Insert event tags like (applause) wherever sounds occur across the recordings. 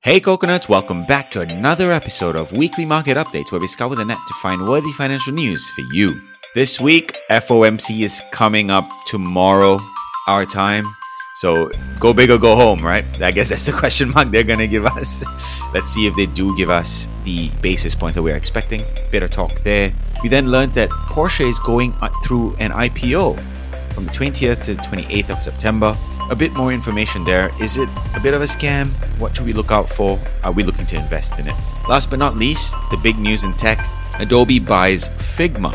Hey coconuts, welcome back to another episode of Weekly Market Updates where we scour the net to find worthy financial news for you. This week, FOMC is coming up tomorrow, our time. So go big or go home, right? I guess that's the (laughs) question mark they're going to give us. (laughs) Let's see if they do give us the basis points that we're expecting. Of talk there. We then learned that Porsche is going through an IPO from the 20th to the 28th of September. A bit more information there. Is it a bit of a scam? What should we look out for? Are we looking to invest in it? Last but not least, the big news in tech Adobe buys Figma.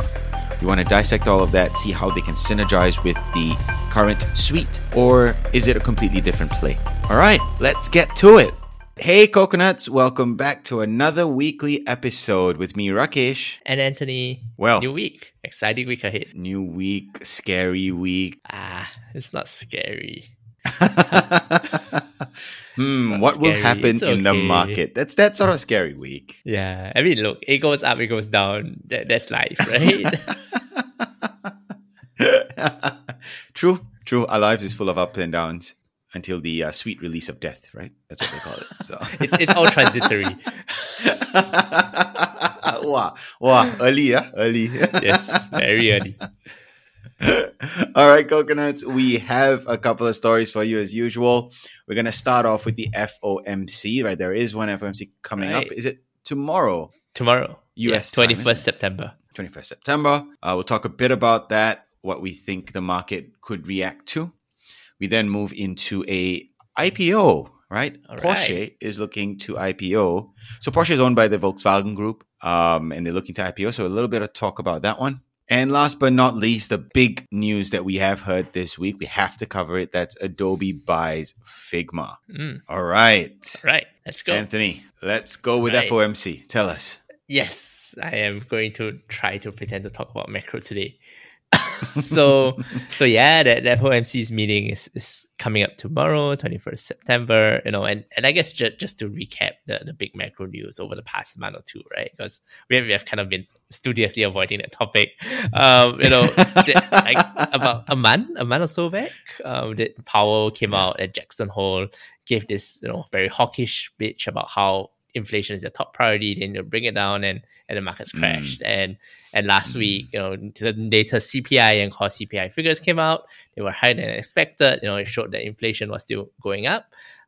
We want to dissect all of that, see how they can synergize with the current suite, or is it a completely different play? All right, let's get to it. Hey, coconuts, welcome back to another weekly episode with me, Rakesh. And Anthony, Well- new week, exciting week ahead. New week, scary week. Ah, it's not scary. (laughs) hmm, what will happen in the market? That's that sort of scary week. Yeah, I mean, look, it goes up, it goes down. That, that's life, right? (laughs) true, true. Our lives is full of ups and downs until the uh, sweet release of death, right? That's what they call it. So, (laughs) it's, it's all transitory. wow, wow, early, yeah, early. Yes, very early. (laughs) All right, coconuts. We have a couple of stories for you as usual. We're gonna start off with the FOMC. Right, there is one FOMC coming up. Is it tomorrow? Tomorrow, US twenty first? September. 21st September. Uh, we'll talk a bit about that, what we think the market could react to. We then move into a IPO, right? All Porsche right. is looking to IPO. So Porsche is owned by the Volkswagen Group, um, and they're looking to IPO. So a little bit of talk about that one. And last but not least, the big news that we have heard this week, we have to cover it. That's Adobe buys Figma. Mm, All right. right, let's go. Anthony, let's go with Right. FOMC. Tell us. Yes, I am going to try to pretend to talk about macro today. (laughs) so so yeah, that, that FOMC's meeting is, is coming up tomorrow, 21st September, you know, and, and I guess just, just to recap the, the big macro news over the past month or two, right? Because we have, we have kind of been studiously avoiding that topic. Um, you know, like (laughs) about a month, a month or so back, um, that Powell came out at Jackson Hole, gave this, you know, very hawkish speech about how inflation is their top priority, then they'll bring it down and, and the markets Mm. crashed. And and last week, you know, the latest CPI and core CPI figures came out. They were higher than expected. You know, it showed that inflation was still going up.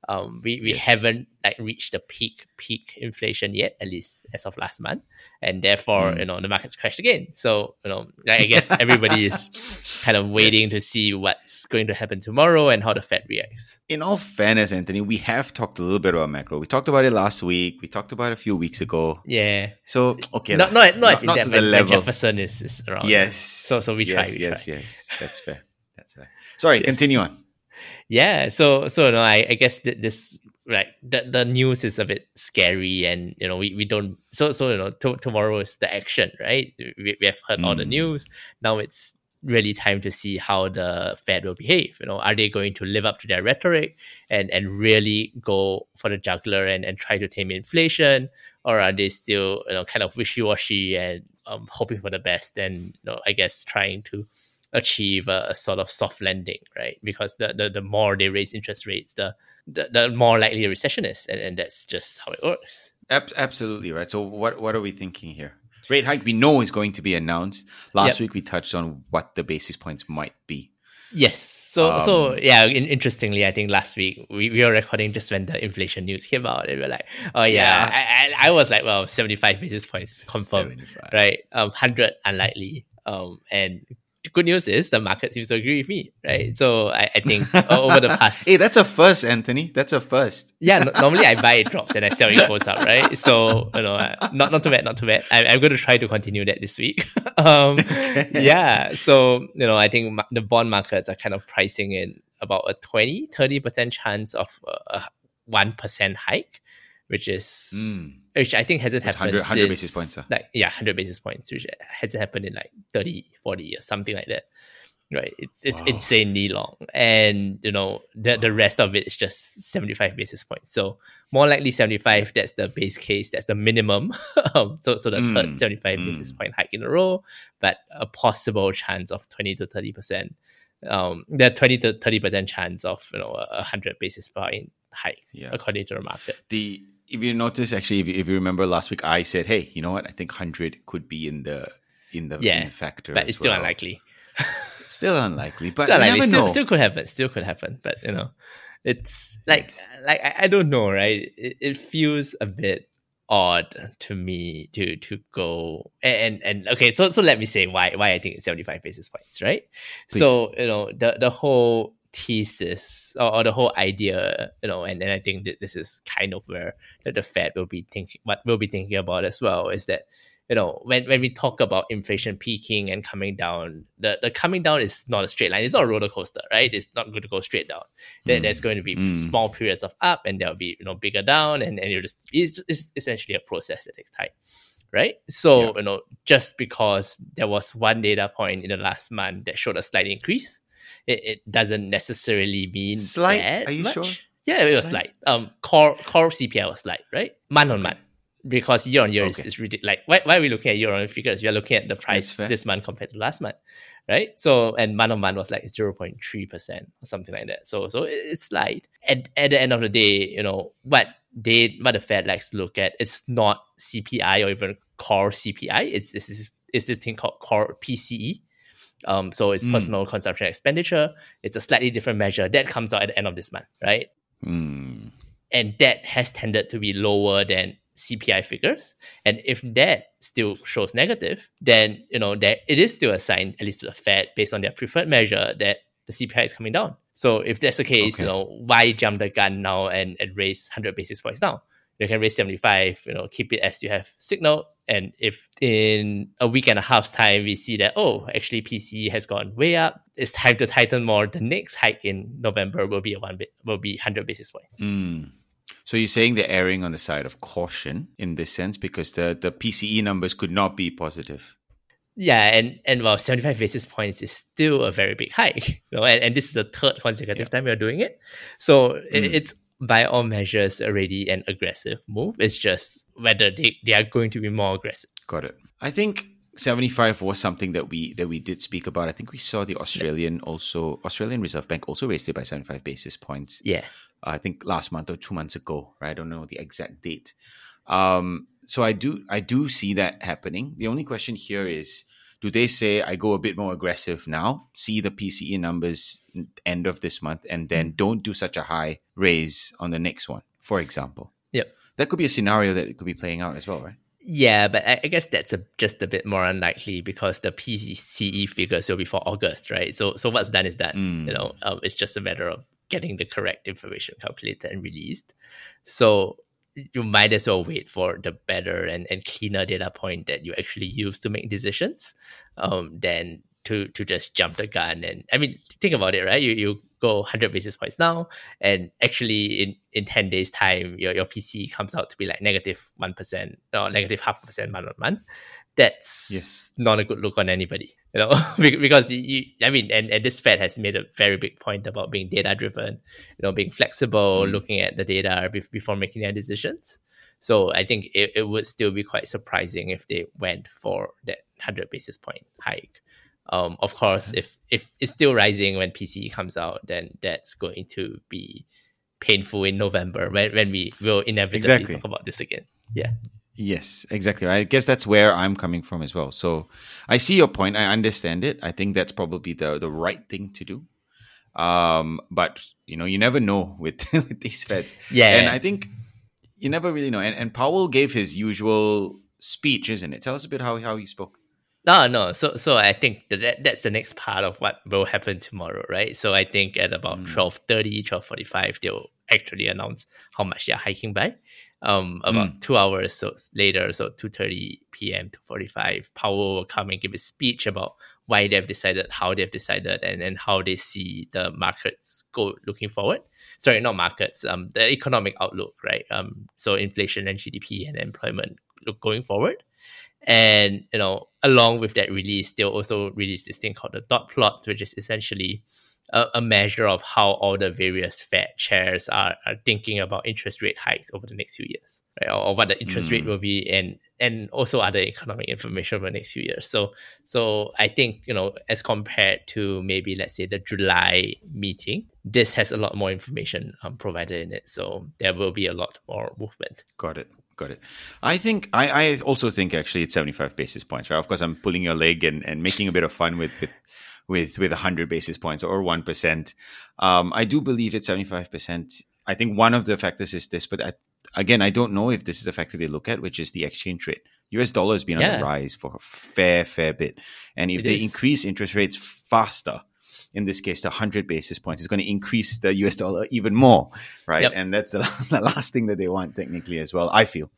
Um, we, we Yes. haven't like reached the peak peak inflation yet, at least as of last month, and therefore, Mm. you know, the markets crashed again. So, you know, I guess everybody is (laughs) kind of waiting Yes. to see what's going to happen tomorrow and how the Fed reacts. in all fairness, Anthony, we have talked a little bit about macro. We talked about it last week. We talked about it a few weeks ago. Yeah, So okay, not not not, as not to the level. Jefferson is, is around. Yes. So- so we try, Yes, we yes, try. yes. That's fair. That's fair. Sorry. Yes. Continue on. yeah so so know i, I guess th- this right the, the news is a bit scary and you know we, we don't so so you know to, tomorrow is the action right we, we have heard all the Mm. news now it's really time to see how the fed will behave you know are they going to live up to their rhetoric and and really go for the juggler and, and try to tame inflation or are they still you know kind of wishy-washy and um, hoping for the best and you know i guess trying to achieve a, a sort of soft landing, right? Because the, the, the more they raise interest rates, the, the, the more likely a recession is. And, and that's just how it works. Ab- absolutely right. So what what are we thinking here? Rate hike we know is going to be announced. Last Yep. week we touched on what the basis points might be. Yes. So, so Um, yeah. In, interestingly, I think last week we, we were recording just when the inflation news came out, and we are like, oh yeah, I, I, I was like, well, seventy five basis points (laughs) confirmed, 75. right? Um, hundred unlikely. Um, and good news is the market seems to agree with me, right? So I, I think (laughs) over the past Hey, that's a first, Anthony. That's a first. yeah, no, normally I (laughs) buy it drops and I sell it goes up, right? So you know, not not too bad, not too bad. I, I'm going to try to continue that this week. (laughs) um, yeah, so you know, I think the bond markets are kind of pricing in about a 20, 30% chance of a, a 1% hike, which is, Mm. which I think hasn't happened 100 100 basis points, huh? Like, yeah, 100 basis points, which hasn't happened in like 30, 40 or something like that. Right. It's it's Wow. insanely long. And you know, the the rest of it is just 75 basis points. So more likely 75, that's the base case, that's the minimum. (laughs) um, so so the Mm, third 75 basis mm. point hike in a row, but a possible chance of 20 to 30 percent. Um the 20 to 30 percent chance of you know a hundred basis point hike Yeah. according to the market. The if you notice, actually, if you, if you remember last week, I said, "Hey, you know what? I think hundred could be in the in the, Yeah, in the factor." But as it's still well. unlikely. (laughs) Still unlikely, but still unlikely. never Still, still could happen. Still could happen. But you know, it's like like I, don't know, right? It, it feels a bit odd to me to to go and, and and okay. So so let me say why why I think it's seventy five basis points, right? So you know the the whole thesis or, or the whole idea, you know, and, then I think that this is kind of where the, the Fed will be thinking what we'll be thinking about as well is that you know, when, when we talk about inflation peaking and coming down, the, the coming down is not a straight line. It's not a roller coaster, right? It's not going to go straight down. There, there's going to be Mm. small periods of up and there'll be, you know, bigger down and, and you're just it's, it's essentially a process that takes time. Right. So, Yeah. you know, just because there was one data point in the last month that showed a slight increase, it, it doesn't necessarily mean Slight? that Are you much. sure? Yeah, it was Slight? slight. Um, core core CPI was slight, right? Month on month, because year on year is, Okay. is ridiculous. Like, why, why are we looking at year on year figures? We are looking at the price this month compared to last month, right? So, and month on month was like zero point three percent or something like that. So, so it's slight. At at the end of the day, you know what they what the Fed likes to look at. It's not CPI or even core CPI. It's it's, it's, it's this thing called core PCE. Um, so it's Mm. personal consumption expenditure. It's a slightly different measure that comes out at the end of this month, right? Mm. and that has tended to be lower than CPI figures. And if that still shows negative, then you know that it is still a sign, at least to the Fed, based on their preferred measure, that the CPI is coming down. So if that's the case, you know, why jump the gun now and, and raise 100 basis points now? You can raise 75, you know, keep it as you have signaled. And if in a week and a half's time we see that, oh, actually PCE has gone way up, it's time to tighten more. The next hike in November will be a one bit will be 100 basis point. Mm. So you're saying they're erring on the side of caution in this sense because the, the PCE numbers could not be positive. Yeah, and and well, seventy five basis points is still a very big hike, you know, and, and this is the third consecutive time we are doing it. So it, Mm. it's by all measures already an aggressive move. It's just whether they, they are going to be more aggressive. Got it. I think 75 was something that we that we did speak about. I think we saw the Australian also Australian Reserve Bank also raised it by 75 basis points. Yeah. I think last month or two months ago, right? I don't know the exact date. Um, so I do I do see that happening. The only question here is do they say I go a bit more aggressive now, see the PCE numbers end of this month, and then don't do such a high raise on the next one, for example? Yep. That could be a scenario that it could be playing out as well, right? Yeah, but I, guess that's a, just a bit more unlikely because the PCE figures will be for August, right? So so what's done is done. Mm. You know, um, it's just a matter of getting the correct information calculated and released. So you might as well wait for the better and, and cleaner data point that you actually use to make decisions, um, than to to just jump the gun. And I mean, think about it, right? You you go 100 basis points now, and actually in in 10 days time, your your PC comes out to be like negative negative one percent or negative half percent month on month. That's Yes. not a good look on anybody, you know, (laughs) because you, I mean, and, and this Fed has made a very big point about being data driven, you know, being flexible, Mm. looking at the data be- before making their decisions. So I think it, it would still be quite surprising if they went for that 100 basis point hike. Um, of course, if if it's still rising when PCE comes out, then that's going to be painful in November when, when we will inevitably Exactly. talk about this again. Yeah. Yes, exactly. I guess that's where I'm coming from as well. So I see your point. I understand it. I think that's probably the the right thing to do. Um, but you know, you never know with, (laughs) with these feds. Yeah. And I think you never really know. And, and Powell gave his usual speech, isn't it? Tell us a bit how, how he spoke. No, no. So, so I think that- that that's the next part of what will happen tomorrow, right? So I think at about Mm. 12.30, 12.45, they'll actually announce how much they're hiking by. Um, about Mm. two hours so later, so 2.30 p.m. to 45, Powell will come and give a speech about why they've decided, how they've decided, and, and how they see the markets go looking forward. Sorry, not markets, um, the economic outlook, right? Um, so inflation and GDP and employment look going forward. And you know, along with that release, they'll also release this thing called the dot plot, which is essentially a, a, measure of how all the various Fed chairs are, are thinking about interest rate hikes over the next few years, right? Or, or what the interest mm. rate will be, and and also other economic information over the next few years. So so I think you know as compared to maybe let's say the July meeting, this has a lot more information um, provided in it. So there will be a lot more movement. Got it. Got it. I think I, I also think actually it's 75 basis points, right? Of course, I'm pulling your leg and, and making a bit of fun with, with with with 100 basis points or 1%. Um, I do believe it's 75%. I think one of the factors is this, but I, again, I don't know if this is a factor they look at, which is the exchange rate. US dollar has been yeah. on the rise for a fair, fair bit. And if it they is. increase interest rates faster, in this case, to 100 basis points, it's going to increase the US dollar even more, right? Yep. And that's the, (laughs) the last thing that they want technically as well, I feel.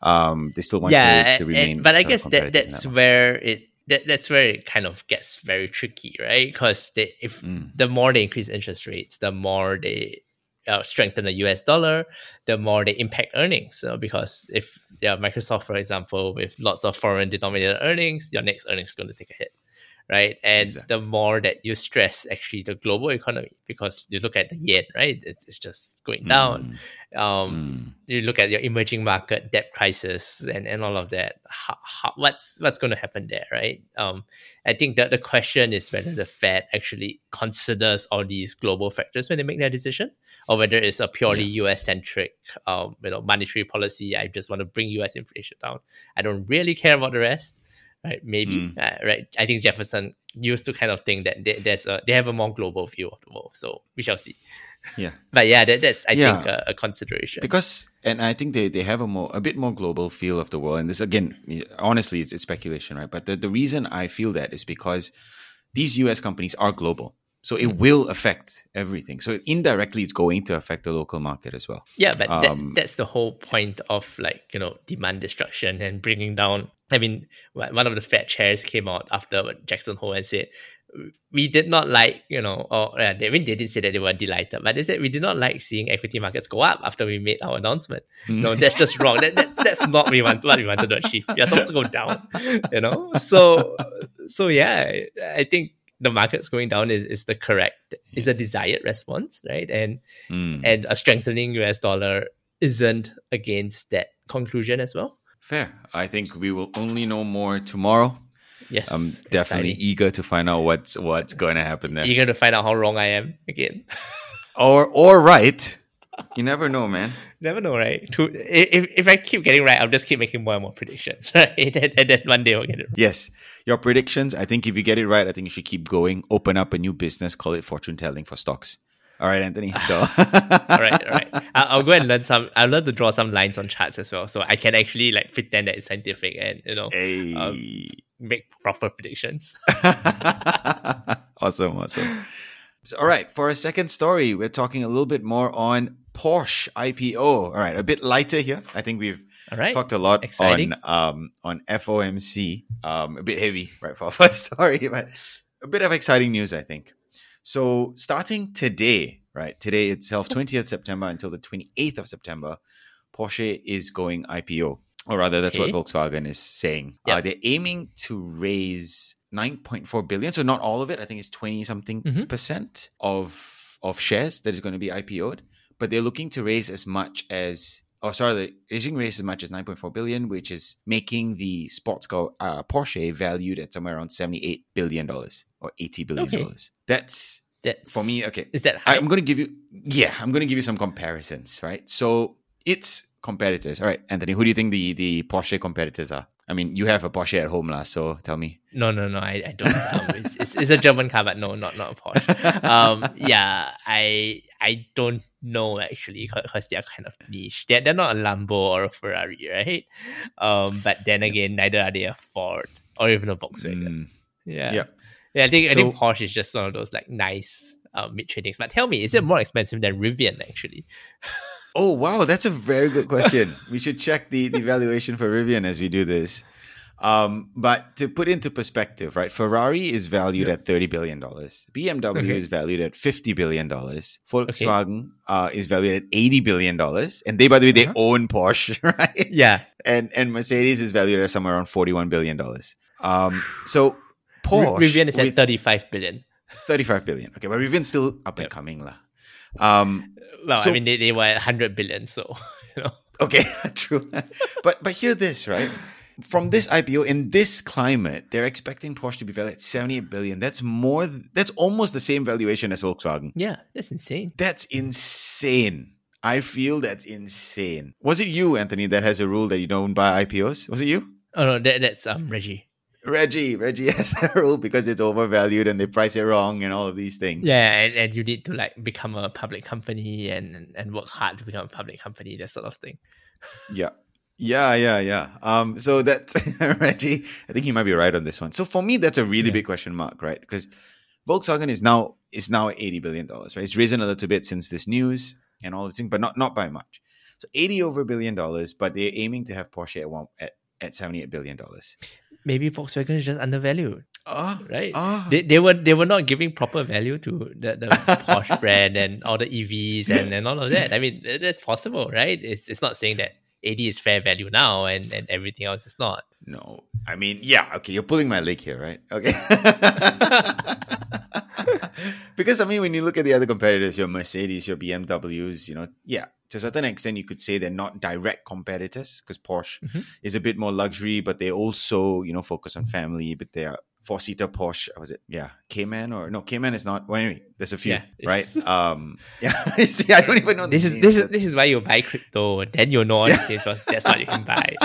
Um, they still want yeah, to, to remain. And, but I guess that that's that where it that, that's where it kind of gets very tricky, right? Because if mm. the more they increase interest rates, the more they uh, strengthen the US dollar, the more they impact earnings. So because if yeah, Microsoft, for example, with lots of foreign denominated earnings, your next earnings is going to take a hit right? And exactly. the more that you stress actually the global economy, because you look at the yen, right? It's, it's just going down. Mm. Um, mm. You look at your emerging market debt crisis and, and all of that. How, how, what's what's going to happen there, right? Um, I think that the question is whether the Fed actually considers all these global factors when they make their decision, or whether it's a purely yeah. U.S. centric, um, you know, monetary policy. I just want to bring U.S. inflation down. I don't really care about the rest right? Maybe, mm. uh, right? I think Jefferson used to kind of think that they, there's a they have a more global view of the world. So we shall see. Yeah, (laughs) but yeah, that, that's I yeah. think a, a, consideration because, and I think they, they have a more a bit more global feel of the world. And this again, honestly, it's, it's speculation, right? But the, the reason I feel that is because these U.S. companies are global. So it mm. will affect everything. So indirectly, it's going to affect the local market as well. Yeah, but um, that, that's the whole point of like you know demand destruction and bringing down. I mean, one of the Fed chairs came out after Jackson Hole and said we did not like you know or I mean, they didn't say that they were delighted, but they said we did not like seeing equity markets go up after we made our announcement. no, that's just wrong. That, that's that's not what we want what we wanted to achieve. We are supposed to go down, you know. So so yeah, I think the market's going down is, is the correct is a desired response, right? And mm. and a strengthening US dollar isn't against that conclusion as well. Fair. I think we will only know more tomorrow. Yes, I'm definitely exciting. eager to find out what's what's going to happen there. Eager to find out how wrong I am again, or or right. You never know, man. Never know, right? If, if I keep getting right, I'll just keep making more and more predictions, (laughs) right? And, and then one day I'll get it right. Yes. Your predictions, I think if you get it right, I think you should keep going. Open up a new business, call it fortune telling for stocks. All right, Anthony. (laughs) So, all right, all right. I'll, I'll, go and learn some. I'll learn to draw some lines on charts as well, so I can actually like pretend that it's scientific and you know hey. um, make proper predictions. (laughs) awesome, awesome. So, all right, for a second story, we're talking a little bit more on Porsche IPO. All right, a bit lighter here. I think we've talked a lot Exciting. on um, on FOMC. Um, a bit heavy, (laughs) right, for our first story, but a bit of exciting news, I think. So starting today, right, today itself, (laughs) 20th September until the 28th of September, Porsche is going IPO. Or rather, that's okay. what Volkswagen is saying. Yep. Uh, they're aiming to raise 9.4 billion. So not all of it. I think it's 20 something mm-hmm. percent of of shares that is going to be IPO'd but they're looking to raise as much as oh sorry they're raising raise as much as 9.4 billion which is making the sports car uh, porsche valued at somewhere around 78 billion dollars or 80 billion dollars okay. that's that's for me okay is that high? i'm going to give you yeah i'm going to give you some comparisons right so it's competitors all right anthony who do you think the the porsche competitors are I mean, you have a Porsche at home, lah. So tell me. No, no, no. I, I don't. Um, (laughs) it's, it's, it's, a German car, but no, not not a Porsche. Um, yeah, I I don't know actually because they're kind of niche. They're they're not a Lambo or a Ferrari, right? Um, but then again, neither are they a Ford or even a Volkswagen. Mm. Yeah. yeah, yeah. I think so, I think Porsche is just one of those like nice uh, mid tradings. But tell me, is it more expensive than Rivian actually? Oh wow, that's a very good question. we should check the, the valuation for Rivian as we do this. Um, but to put into perspective, right? Ferrari is valued at thirty billion dollars. BMW Okay. is valued at fifty billion dollars. Volkswagen uh, is valued at eighty billion dollars, and they, by the way, they Uh-huh. own Porsche, (laughs) right? Yeah. And and Mercedes is valued at somewhere around forty-one billion dollars. Um, so (sighs) Porsche Rivian is at with 35 billion. thirty-five billion. Okay, but Rivian's still up and coming, lah. Um, Well, So- I mean, they, they were at 100 billion, so, (laughs) you know. Okay, (laughs) true. but but hear this, right? From this IPO in this climate, they're expecting Porsche to be valued at 78 billion. That's more that's almost the same valuation as Volkswagen. Yeah, that's insane. That's insane. I feel that's insane. Was it you, Anthony, that has a rule that you don't buy IPOs? Was it you? Oh, no, that, that's um Reggie. Reggie, Reggie (laughs) has that rule because it's overvalued and they price it wrong and all of these things. Yeah, and, and you need to like become a public company and, and work hard to become a public company, that sort of thing. Yeah. Yeah, yeah, yeah. Um, so that's (laughs) Reggie. I think you might be right on this one. So for me, that's a really Yeah. big question mark, right? Because Volkswagen is now is now eighty billion dollars, right? It's risen a little bit since this news and all of this thing, but not not by much. So eighty over billion dollars, but they're aiming to have Porsche at one at, at seventy eight billion dollars. Maybe Volkswagen is just undervalued, Oh, right? oh. They, they were they were not giving proper value to the, the Porsche (laughs) brand and all the EVs and, and all of that. I mean, that's possible, right? It's, it's not saying that 80 is fair value now and, and everything else is not. No, I mean, yeah, okay, you're pulling my leg here, right? Okay. (laughs) because I mean, when you look at the other competitors, your Mercedes, your BMWs, you know, yeah, to a certain extent, you could say they're not direct competitors because Porsche Mhm. is a bit more luxury, but they also, you know, focus on family. But they are four seater Porsche. Was it? Yeah, Cayman or no? Cayman is not. Well, anyway, there's a few, Yeah, right? (laughs) Um, yeah. (laughs) See, I don't even know. This is this is this is why you buy crypto. Then you know all the things because that's what you can buy. (laughs)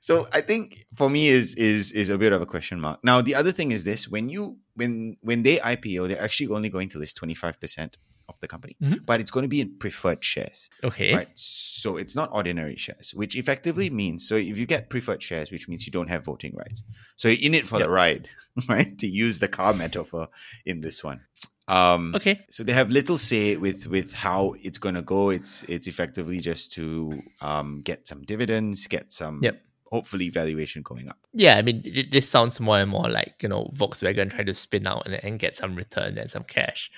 so I think for me is is is a bit of a question mark. Now the other thing is this: when you when when they IPO, they're actually only going to list twenty five percent of the company, Mhm. but it's going to be in preferred shares, Okay. right? So it's not ordinary shares, which effectively means so if you get preferred shares, which means you don't have voting rights, so you're in it for the ride, (laughs) right? To use the car metaphor in this one. Um, Okay. so they have little say with with how it's going to go. It's it's effectively just to um, get some dividends, get some Yep. hopefully valuation going up. Yeah, I mean, this sounds more and more like you know Volkswagen trying to spin out and, and get some return and some cash,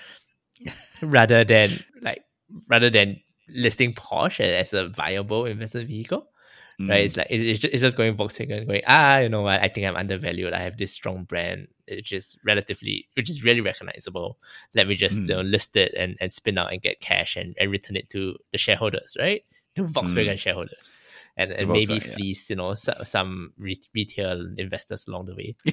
(laughs) rather than like rather than listing Porsche as a viable investment vehicle. Right? Mm. It's like it's just, it's just going Volkswagen going ah you know what I think I'm undervalued. I have this strong brand which is relatively which is really recognizable. Let me just Mm. you know, list it and, and spin out and get cash and, and return it to the shareholders, right? To Volkswagen shareholders. And, and maybe Volkswagen, yeah. fleece, you know, some, some re- retail investors along the way. (laughs)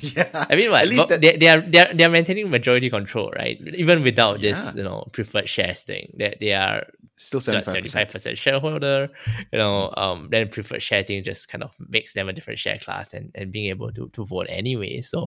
yeah. I mean, what At least that, they, they are they are they are maintaining majority control, right? Even without Yeah. this, you know, preferred shares thing, that they, are still seventy 75%. percent shareholder. You know, um, then preferred share thing just kind of makes them a different share class and, and being able to, to vote anyway. So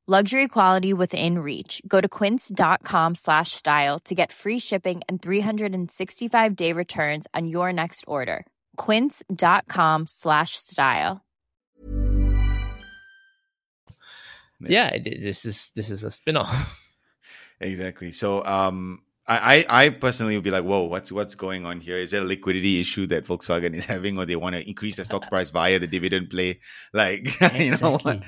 Luxury quality within reach. Go to quince.com slash style to get free shipping and 365 day returns on your next order. Quince.com slash style. yeah, this is this is a spin-off. (laughs) Exactly. So um I, I I personally would be like, whoa, what's what's going on here? Is there a liquidity issue that Volkswagen is (laughs) having, or they want to increase the stock price via the dividend play? Like, (laughs) you know what?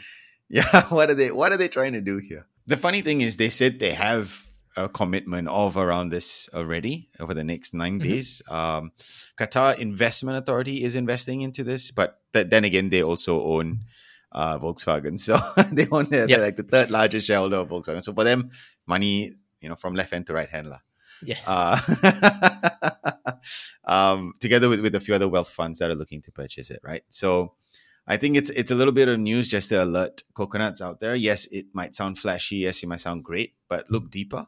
(laughs) Yeah, what are they what are they trying to do here? The funny thing is they said they have a commitment of around this already over the next 9 Mhm. days. Um, Qatar Investment Authority is investing into this, but th- then again, they also own uh, Volkswagen, (laughs) so they own they're, Yep. they're like the third largest shareholder of Volkswagen. So for them, money you know from left hand to right hand lah. Yes. Uh, (laughs) um, together with, with a few other wealth funds that are looking to purchase it, right? So I think it's it's a little bit of news just to alert coconuts out there. Yes, it might sound flashy. Yes, it might sound great, but look deeper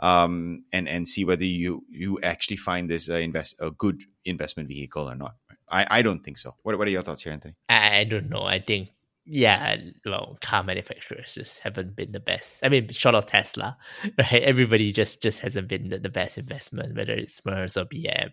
um, and and see whether you you actually find this uh, invest a good investment vehicle or not. I, I don't think so. What what are your thoughts here, Anthony? I, don't know. I think yeah, well, car manufacturers just haven't been the best. I mean, short of Tesla, (laughs) right? Everybody just just hasn't been the, the best investment, whether it's Mercedes or BM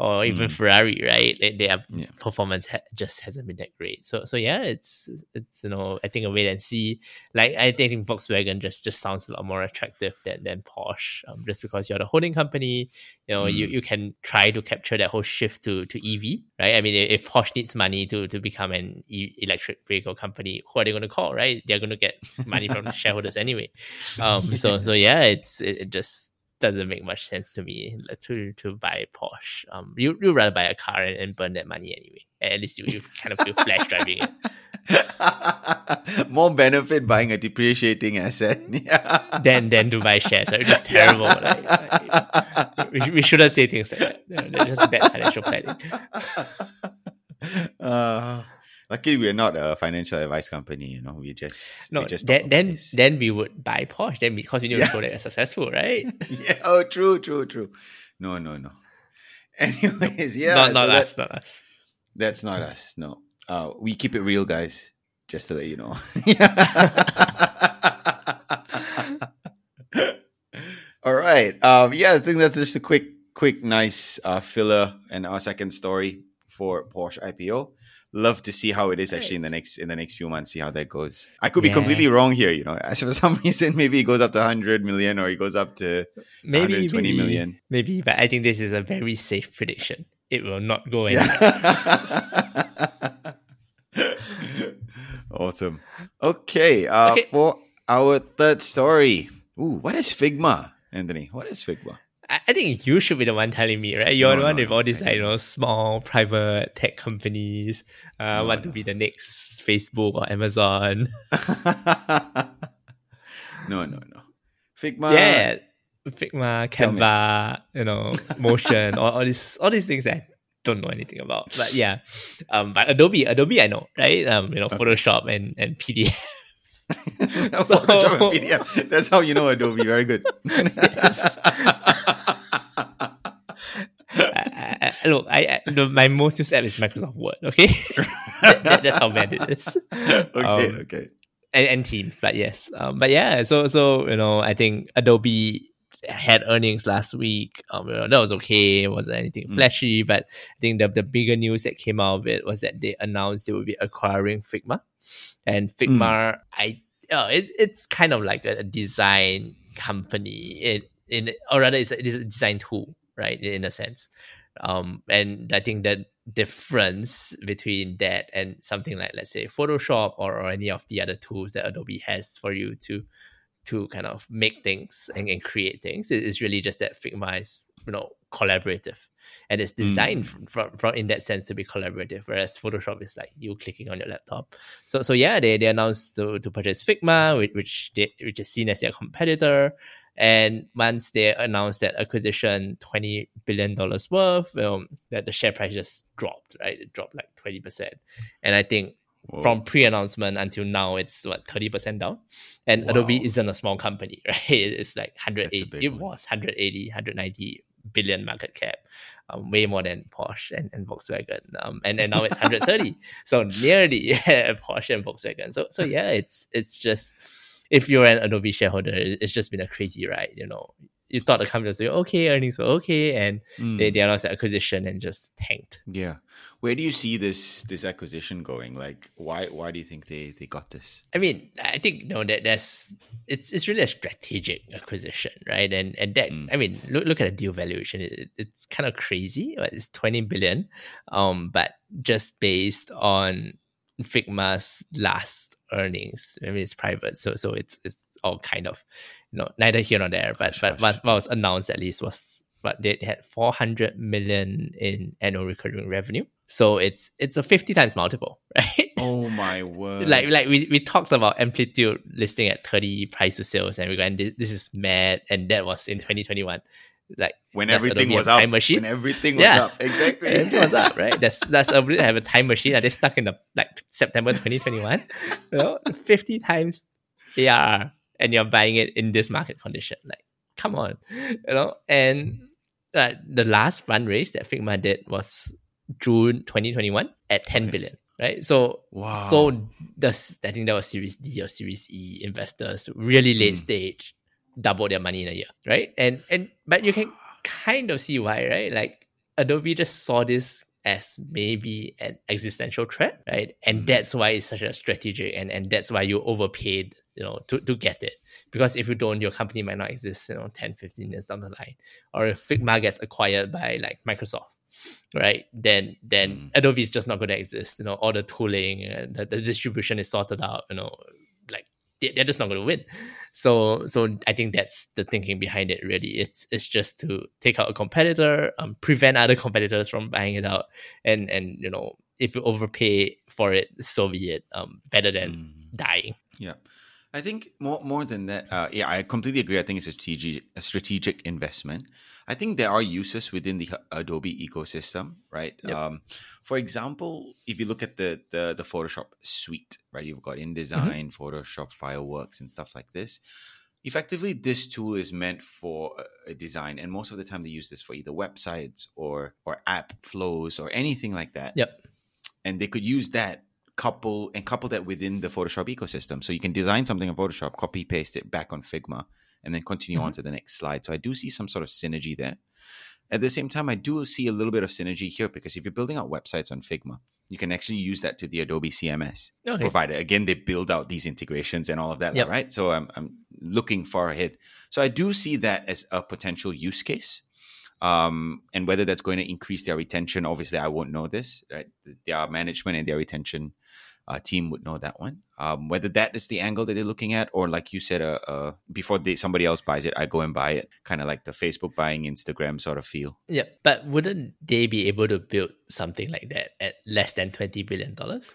or even mm. Ferrari, right? They, their yeah. performance ha- just hasn't been that great. So so yeah, it's it's you know I think a wait and see. Like I think Volkswagen just just sounds a lot more attractive than than Porsche, um, just because you're the holding company. You know, mm. you, you can try to capture that whole shift to to EV, right? I mean, if Porsche needs money to to become an e- electric vehicle company, who are they going to call, right? They're going to get money from the shareholders anyway. Um, so so (laughs) yeah, it's it, it just doesn't make much sense to me to to buy Porsche. Um, you you rather buy a car and, and burn that money anyway. At least you, you kind of feel flash driving it. (laughs) More benefit buying a depreciating asset (laughs) than than to buy shares. Right? It's just terrible. Like, like, we, we shouldn't say things like that. They're just bad financial planning. (laughs) Uh, Luckily, we're not a financial advice company. You know, we just no. We just then then, then we would buy Porsche. Then because we need yeah. to show that it's successful, right? (laughs) yeah. Oh, true, true, true. No, no, no. (laughs) Anyways, yeah. Not, not so us. That, not us. That's not us. No. Uh, we keep it real, guys. Just to let you know. (laughs) All right. Um, yeah, I think that's just a quick, quick, nice uh, filler and our second story for Porsche IPO love to see how it is actually in the next in the next few months. See how that goes. I could be completely wrong here. You know, as (laughs) for some reason, maybe it goes up to 100 million or it goes up to maybe 120 maybe, million. Maybe, but I think this is a very safe prediction. It will not go anywhere. Yeah. (laughs) awesome. Okay. Uh, okay. For our third story. Ooh, what is Figma, Anthony? What is Figma? I think you should be the one telling me, right? You're no, the one no, with no, all these like you know small private tech companies uh, want to be the next Facebook or Amazon. (laughs) no, no, no. Figma. Yeah, Figma, Canva, you know, Motion, all, all these all these things I don't know anything about. But yeah, um, but Adobe, Adobe, I know, right? Um, you know, okay. Photoshop and and PDF. so, (laughs) Photoshop and PDF. That's how you know Adobe. Very good. (laughs) look, I, I the, my most used app is Microsoft Word. Okay, (laughs) that, that's how bad it is. (laughs) Okay, um, okay. And, and Teams, but yes, um, but yeah. So so you know, I think Adobe had earnings last week. Um, you know, that was okay. It wasn't anything mm. flashy, but I think the the bigger news that came out of it was that they announced they would be acquiring Figma, and Figma, mm. I Oh, it, it's kind of like a, a design company. It in or rather, it's a, it is a design tool, right? In a sense, um, and I think that difference between that and something like let's say Photoshop or, or any of the other tools that Adobe has for you to to kind of make things and, and create things is really just that Figma is you know collaborative. And it's designed mm. from, from, in that sense to be collaborative whereas photoshop is like you clicking on your laptop. So so yeah they, they announced to, to purchase figma which which, they, which is seen as their competitor and once they announced that acquisition, twenty billion dollars worth, um, that the share price just dropped, right? It dropped like twenty percent, and I think Whoa. from pre-announcement until now, it's what thirty percent down. And wow. Adobe isn't a small company, (laughs) right? It's like hundred eighty. It one. was 180, 190 billion market cap. Um, way more than Porsche and, and Volkswagen. Um, and, and now it's 130. (laughs) so nearly yeah, (laughs) Porsche and Volkswagen. So so yeah, it's it's just if you're an Adobe shareholder, it's just been a crazy ride. You know, you thought the company was doing okay, earnings were okay, and mm. they, they announced the acquisition and just tanked. Yeah, where do you see this this acquisition going? Like, why why do you think they they got this? I mean, I think know that that's it's it's really a strategic acquisition, right? And and that mm. I mean, look look at the deal valuation. It, it's kind of crazy. It's twenty billion, um, but just based on Figma's last earnings. I mean, it's private, so so it's it's all kind of you know neither here nor there. But but what, what was announced at least was but they had 400 million in annual recurring revenue. So it's it's a 50 times multiple (laughs) right? Oh my word. Like like we, we talked about Amplitude listing at 30 price to sales and we went this, this is mad and that was in 2021 like when everything was up, time machine. When everything was yeah. up, exactly. everything was up, right? (laughs) That's that's a have a time machine. Are they stuck in the like September 2021? you know, 50 times ARR, and you're buying it in this market condition. Like, come on, you know. And uh, the last fundraise that Figma did was June 2021 at 10 billion. right? So Wow. so the I think that was Series D or Series E investors really late Mm. stage double their money in a year, right? And and but you can kind of see why, right? Like Adobe just saw this as maybe an existential threat, right? And Mm. that's why it's such a strategic and and that's why you overpaid, you know, to, to get it. Because if you don't, your company might not exist, you know, 10, 15 years down the line. Or if Figma gets acquired by like Microsoft, right? Then then Mm. Adobe is just not going to exist. You know, all the tooling and the, the distribution is sorted out. You know, they're just not going to win. So so I think that's the thinking behind it. Really, it's it's just to take out a competitor, um, prevent other competitors from buying it out, and and you know if you overpay for it, so be it. Um, better than Mm. dying. Yeah. I think more more than that, uh, yeah, I completely agree. I think it's a strategic a strategic investment. I think there are uses within the Adobe ecosystem, right? Yep. Um, for example, if you look at the, the the Photoshop suite, right, you've got InDesign, Photoshop, Fireworks, and stuff like this. Effectively, this tool is meant for a design, and most of the time they use this for either websites or or app flows or anything like that Yep. and they could use that couple and couple that within the Photoshop ecosystem. So you can design something in Photoshop, copy paste it back on Figma, and then continue mm-hmm. on to the next slide. So I do see some sort of synergy there. At the same time, I do see a little bit of synergy here because if you're building out websites on Figma, you can actually use that to the Adobe CMS Okay. provided. Again, they build out these integrations and all of that, Yep. right? So I'm, I'm looking far ahead. So I do see that as a potential use case. Um, and whether that's going to increase their retention, obviously, I won't know this. Right? Their management and their retention uh, team would know that one. Um, whether that is the angle that they're looking at, or like you said, uh, uh, before they, somebody else buys it, I go and buy it, kind of like the Facebook buying Instagram sort of feel. Yeah, but wouldn't they be able to build something like that at less than twenty billion dollars?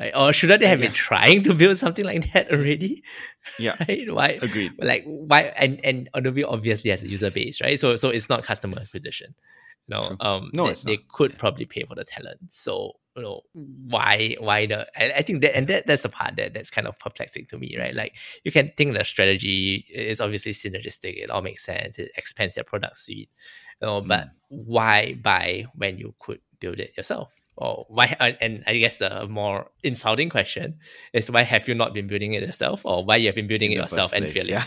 Right? Or shouldn't they have been trying to build something like that already? (laughs) Yeah, Right? Why? agreed. Like why? And and Adobe obviously has a user base, right? So so it's not customer acquisition. You know, True. um, No, they, it's they not. could probably pay for the talent. So you know why why the I, I think that and that that's the part that that's kind of perplexing to me, right? Like you can think the strategy is obviously synergistic. It all makes sense. It expands their product suite, you know. But Mm. why buy when you could build it yourself? Or why? And and I guess a more insulting question is why have you not been building it yourself, or why you have been building in it yourself first and place, failing? Yeah.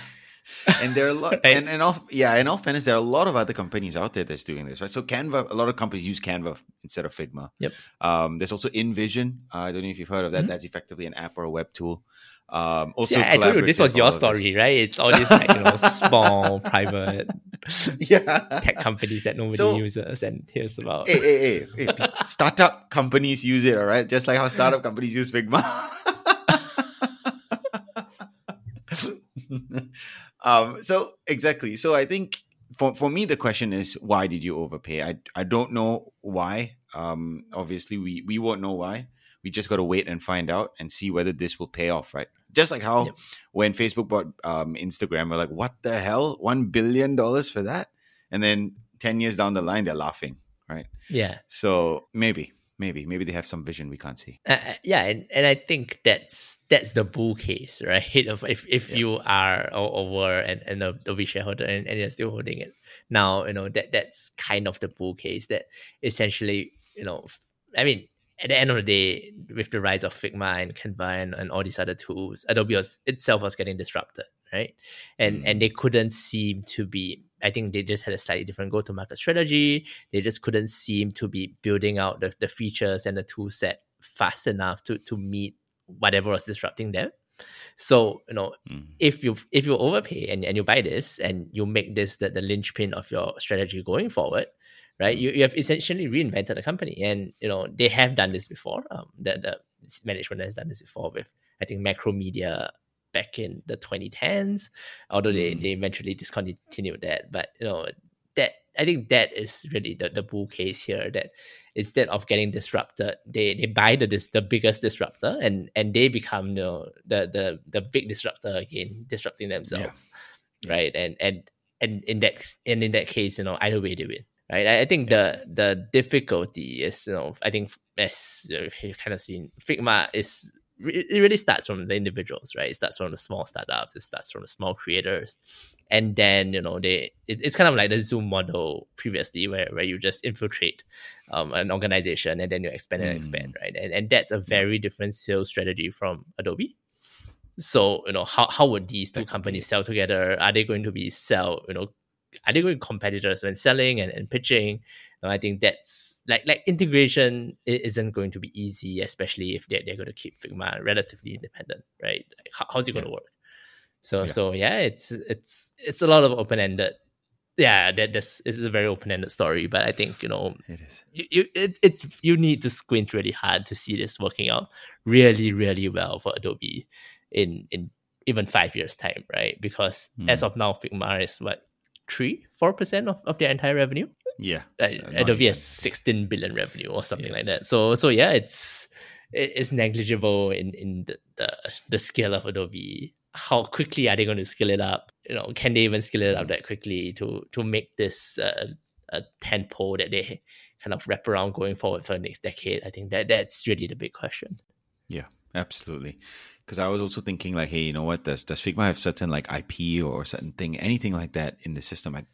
(laughs) and there are a lot, Right. and, and all, yeah, in all fairness, there are a lot of other companies out there that's doing this, right? So Canva, a lot of companies use Canva instead of Figma. Yep. Um, there's also InVision. Uh, I don't know if you've heard of that. Mhm. That's effectively an app or a web tool. Um, also, yeah, I told you this was your story, right? It's all these like you know (laughs) small private (laughs) yeah. tech companies that nobody So- uses and hears about. hey, hey, hey, hey, startup companies use it, all right? Just like how startup companies use Figma. (laughs) um, so exactly. So I think for, for me the question is why did you overpay? I I don't know why. Um, obviously we we won't know why. We just got to wait and find out and see whether this will pay off, right? Just like how Yep. when Facebook bought um, Instagram, we're like, what the hell? One billion dollars for that? And then ten years down the line, they're laughing, right? Yeah, So maybe, maybe, maybe they have some vision we can't see. uh, uh, yeah, and, and I think that's that's the bull case, right? (laughs) Of if if Yeah. you are over and and a Adobe shareholder and, and you're still holding it now, you know that that's kind of the bull case that essentially, you know, I mean. At the end of the day, with the rise of Figma and Canva and, and all these other tools, Adobe was, itself was getting disrupted, right? And Mm. and they couldn't seem to be. I think they just had a slightly different go-to-market strategy. They just couldn't seem to be building out the, the features and the tool set fast enough to to meet whatever was disrupting them. So you know, Mm. if you if you overpay and, and you buy this and you make this the, the linchpin of your strategy going forward, right? You, you have essentially reinvented the company, and you know they have done this before. Um, the the management has done this before with I think Macromedia back in the 2010s, although they, Mm. they eventually discontinued that. But you know that I think that is really the, the bull case here. That instead of getting disrupted, they, they buy the dis, the biggest disruptor and and they become you know, the the the big disruptor again, disrupting themselves, right? And and and in that and in that case, you know, either way they win, right? I, I think the the difficulty is you know I think as you kind of seen Figma is it really starts from the individuals, right? It starts from the small startups, it starts from the small creators. And then, you know, they it, it's kind of like the Zoom model previously where, where you just infiltrate um, an organization and then you expand and expand, right? And, and that's a very different sales strategy from Adobe. So, you know, how, how would these two companies sell together? Are they going to be sell, you know, are they going to be competitors when selling and, and pitching? I think that's like like integration isn't going to be easy, especially if they're, they're going to keep Figma relatively independent, right? Like how, how's it going to work? So yeah. so yeah, it's it's it's a lot of open ended. Yeah, that this is a very open ended story, but I think you know it is. You, you it, it's you need to squint really hard to see this working out really really well for Adobe in in even five years time, right? Because mm. as of now, Figma is what three four percent of, of their entire revenue yeah, so Adobe has 16 billion revenue or something yes. like that. So so yeah, it's it's negligible in in the, the the scale of Adobe. How quickly are they going to scale it up? You know, can they even scale it up that quickly to to make this uh, a pole that they kind of wrap around going forward for the next decade? I think that that's really the big question. Yeah, absolutely. Because I was also thinking like, hey, you know what? Does does Figma have certain like IP or certain thing, anything like that in the system? I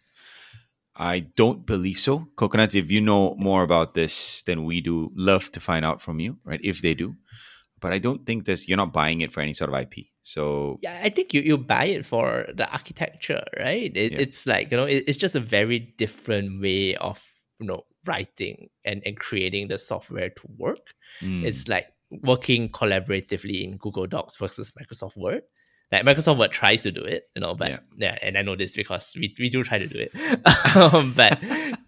I don't believe so. Coconuts, if you know more about this than we do, love to find out from you, right? If they do. But I don't think this you're not buying it for any sort of IP. So Yeah, I think you, you buy it for the architecture, right? It, yeah. It's like, you know, it, it's just a very different way of, you know, writing and, and creating the software to work. Mm. It's like working collaboratively in Google Docs versus Microsoft Word like Microsoft Word tries to do it, you know, but yeah, yeah and I know this because we, we do try to do it, (laughs) um, but,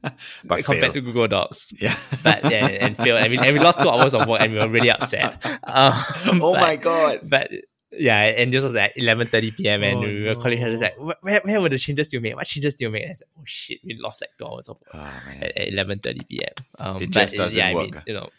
(laughs) but compared to Google Docs, yeah, but yeah, and fail. I mean, and we lost two hours of work, and we were really upset. (laughs) Um, oh but, my god! But yeah, and this was at eleven thirty p.m. and oh, we were calling her like, where, where were the changes you make? What changes do you make? And I said, oh shit, we lost like two hours of work oh, at eleven thirty p.m. Um, it just doesn't yeah, work. I mean, you know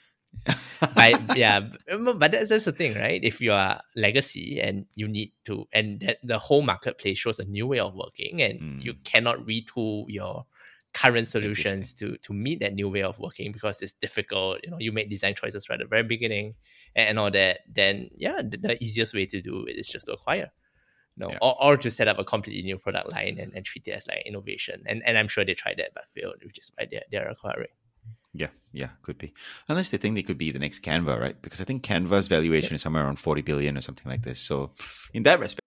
but yeah, but that's, that's the thing, right? If you are legacy and you need to, and that the whole marketplace shows a new way of working, and mm. you cannot retool your current solutions to to meet that new way of working because it's difficult. You know, you make design choices right at the very beginning and, and all that. Then yeah, the, the, easiest way to do it is just to acquire. You know, yeah. or, or to set up a completely new product line and, and treat it as like innovation. And and I'm sure they tried that but failed, which is why they're they're acquiring. Yeah, yeah, could be. Unless they think they could be the next Canva, right? Because I think Canva's valuation is somewhere around 40 billion or something like this. So, in that respect.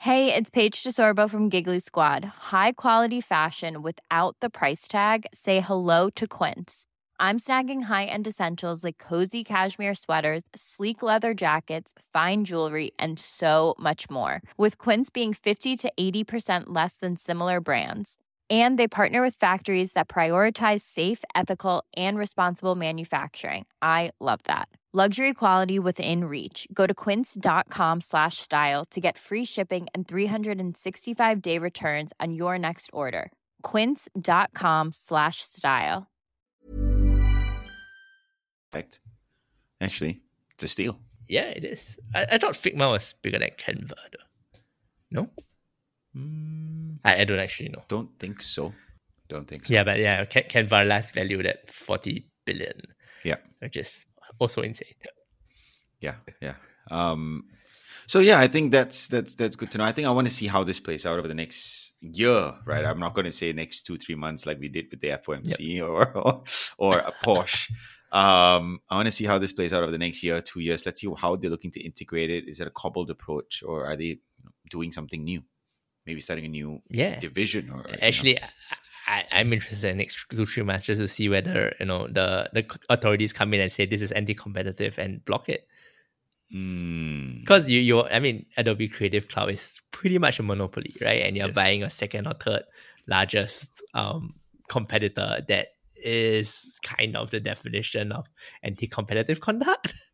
Hey, it's Paige DeSorbo from Giggly Squad. High quality fashion without the price tag? Say hello to Quince. I'm snagging high end essentials like cozy cashmere sweaters, sleek leather jackets, fine jewelry, and so much more. With Quince being 50 to 80% less than similar brands and they partner with factories that prioritize safe ethical and responsible manufacturing. I love that. Luxury quality within reach. Go to quince.com slash style to get free shipping and 365 day returns on your next order. quince.com slash style. Actually it's a steal. Yeah it is. I, I thought figma was bigger than canva though. No Mm, I, I don't actually know. Don't think so. Don't think so. Yeah, but yeah, Ken, Canva last valued at 40 billion. Yeah. Which is also insane. Yeah, yeah. Um, so yeah, I think that's that's that's good to know. I think I want to see how this plays out over the next year, right? I'm not going to say next two three months like we did with the FOMC yep. or, (laughs) or or a Porsche. Um, I want to see how this plays out over the next year, two years. Let's see how they're looking to integrate it. Is it a cobbled approach, or are they doing something new? Maybe starting a new yeah. division or actually you know. I, I'm interested in next two three months just to see whether you know the the authorities come in and say this is anti-competitive and block it. Because mm. you you I mean Adobe Creative Cloud is pretty much a monopoly, right? And you're yes. buying a second or third largest um competitor that is kind of the definition of anti-competitive conduct. (laughs)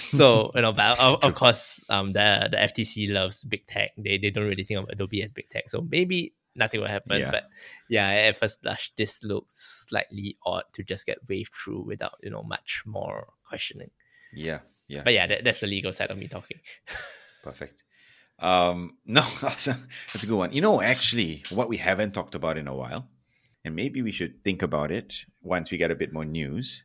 (laughs) so you know, but of, of course, um, the the FTC loves big tech. They they don't really think of Adobe as big tech. So maybe nothing will happen. Yeah. But yeah, at first blush, this looks slightly odd to just get waved through without you know much more questioning. Yeah, yeah. But yeah, that, that's the legal side of me talking. (laughs) Perfect. Um, (laughs) no, awesome. that's a good one. You know, actually, what we haven't talked about in a while, and maybe we should think about it once we get a bit more news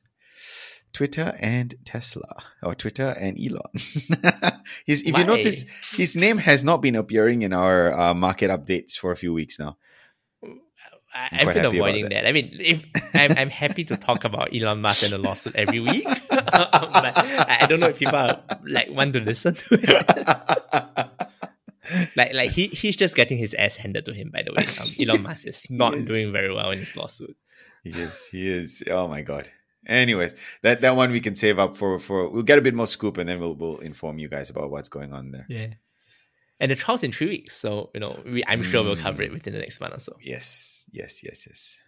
Twitter and Tesla, or Twitter and Elon. (laughs) He's, if Why? you notice, his name has not been appearing in our uh, market updates for a few weeks now. I, I've been avoiding that. that. I mean, if I'm, I'm happy to talk about Elon Musk and the lawsuit every week, (laughs) but I don't know if people are, like want to listen to it. (laughs) like, like he he's just getting his ass handed to him. By the way, um, Elon Musk is not Yes. doing very well in his lawsuit. He. He is. Oh my god. Anyways, that that one we can save up for for we'll get a bit more scoop and then we'll we'll inform you guys about what's going on there. Yeah. And the trial's in three weeks, so you know we, I'm sure we'll cover it Mm. within the next month or so. Yes, yes, yes, yes.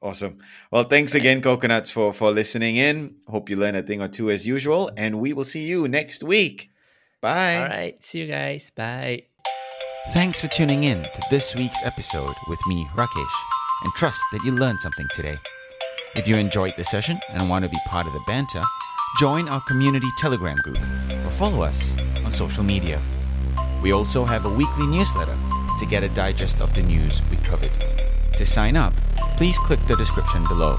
Awesome. Well, thanks again, coconuts, for for listening in. Hope you learned a thing or two as usual, and we will see you next week. Bye. All right, see you guys. Bye. Thanks for tuning in to this week's episode with me, Rakesh, and trust that you learned something today. If you enjoyed the session and want to be part of the banter, join our community Telegram group or follow us on social media. We also have a weekly newsletter to get a digest of the news we covered. To sign up, please click the description below.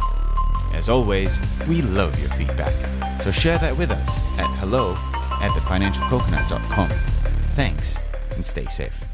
As always, we love your feedback, so share that with us at hello at thefinancialcoconut.com. Thanks and stay safe.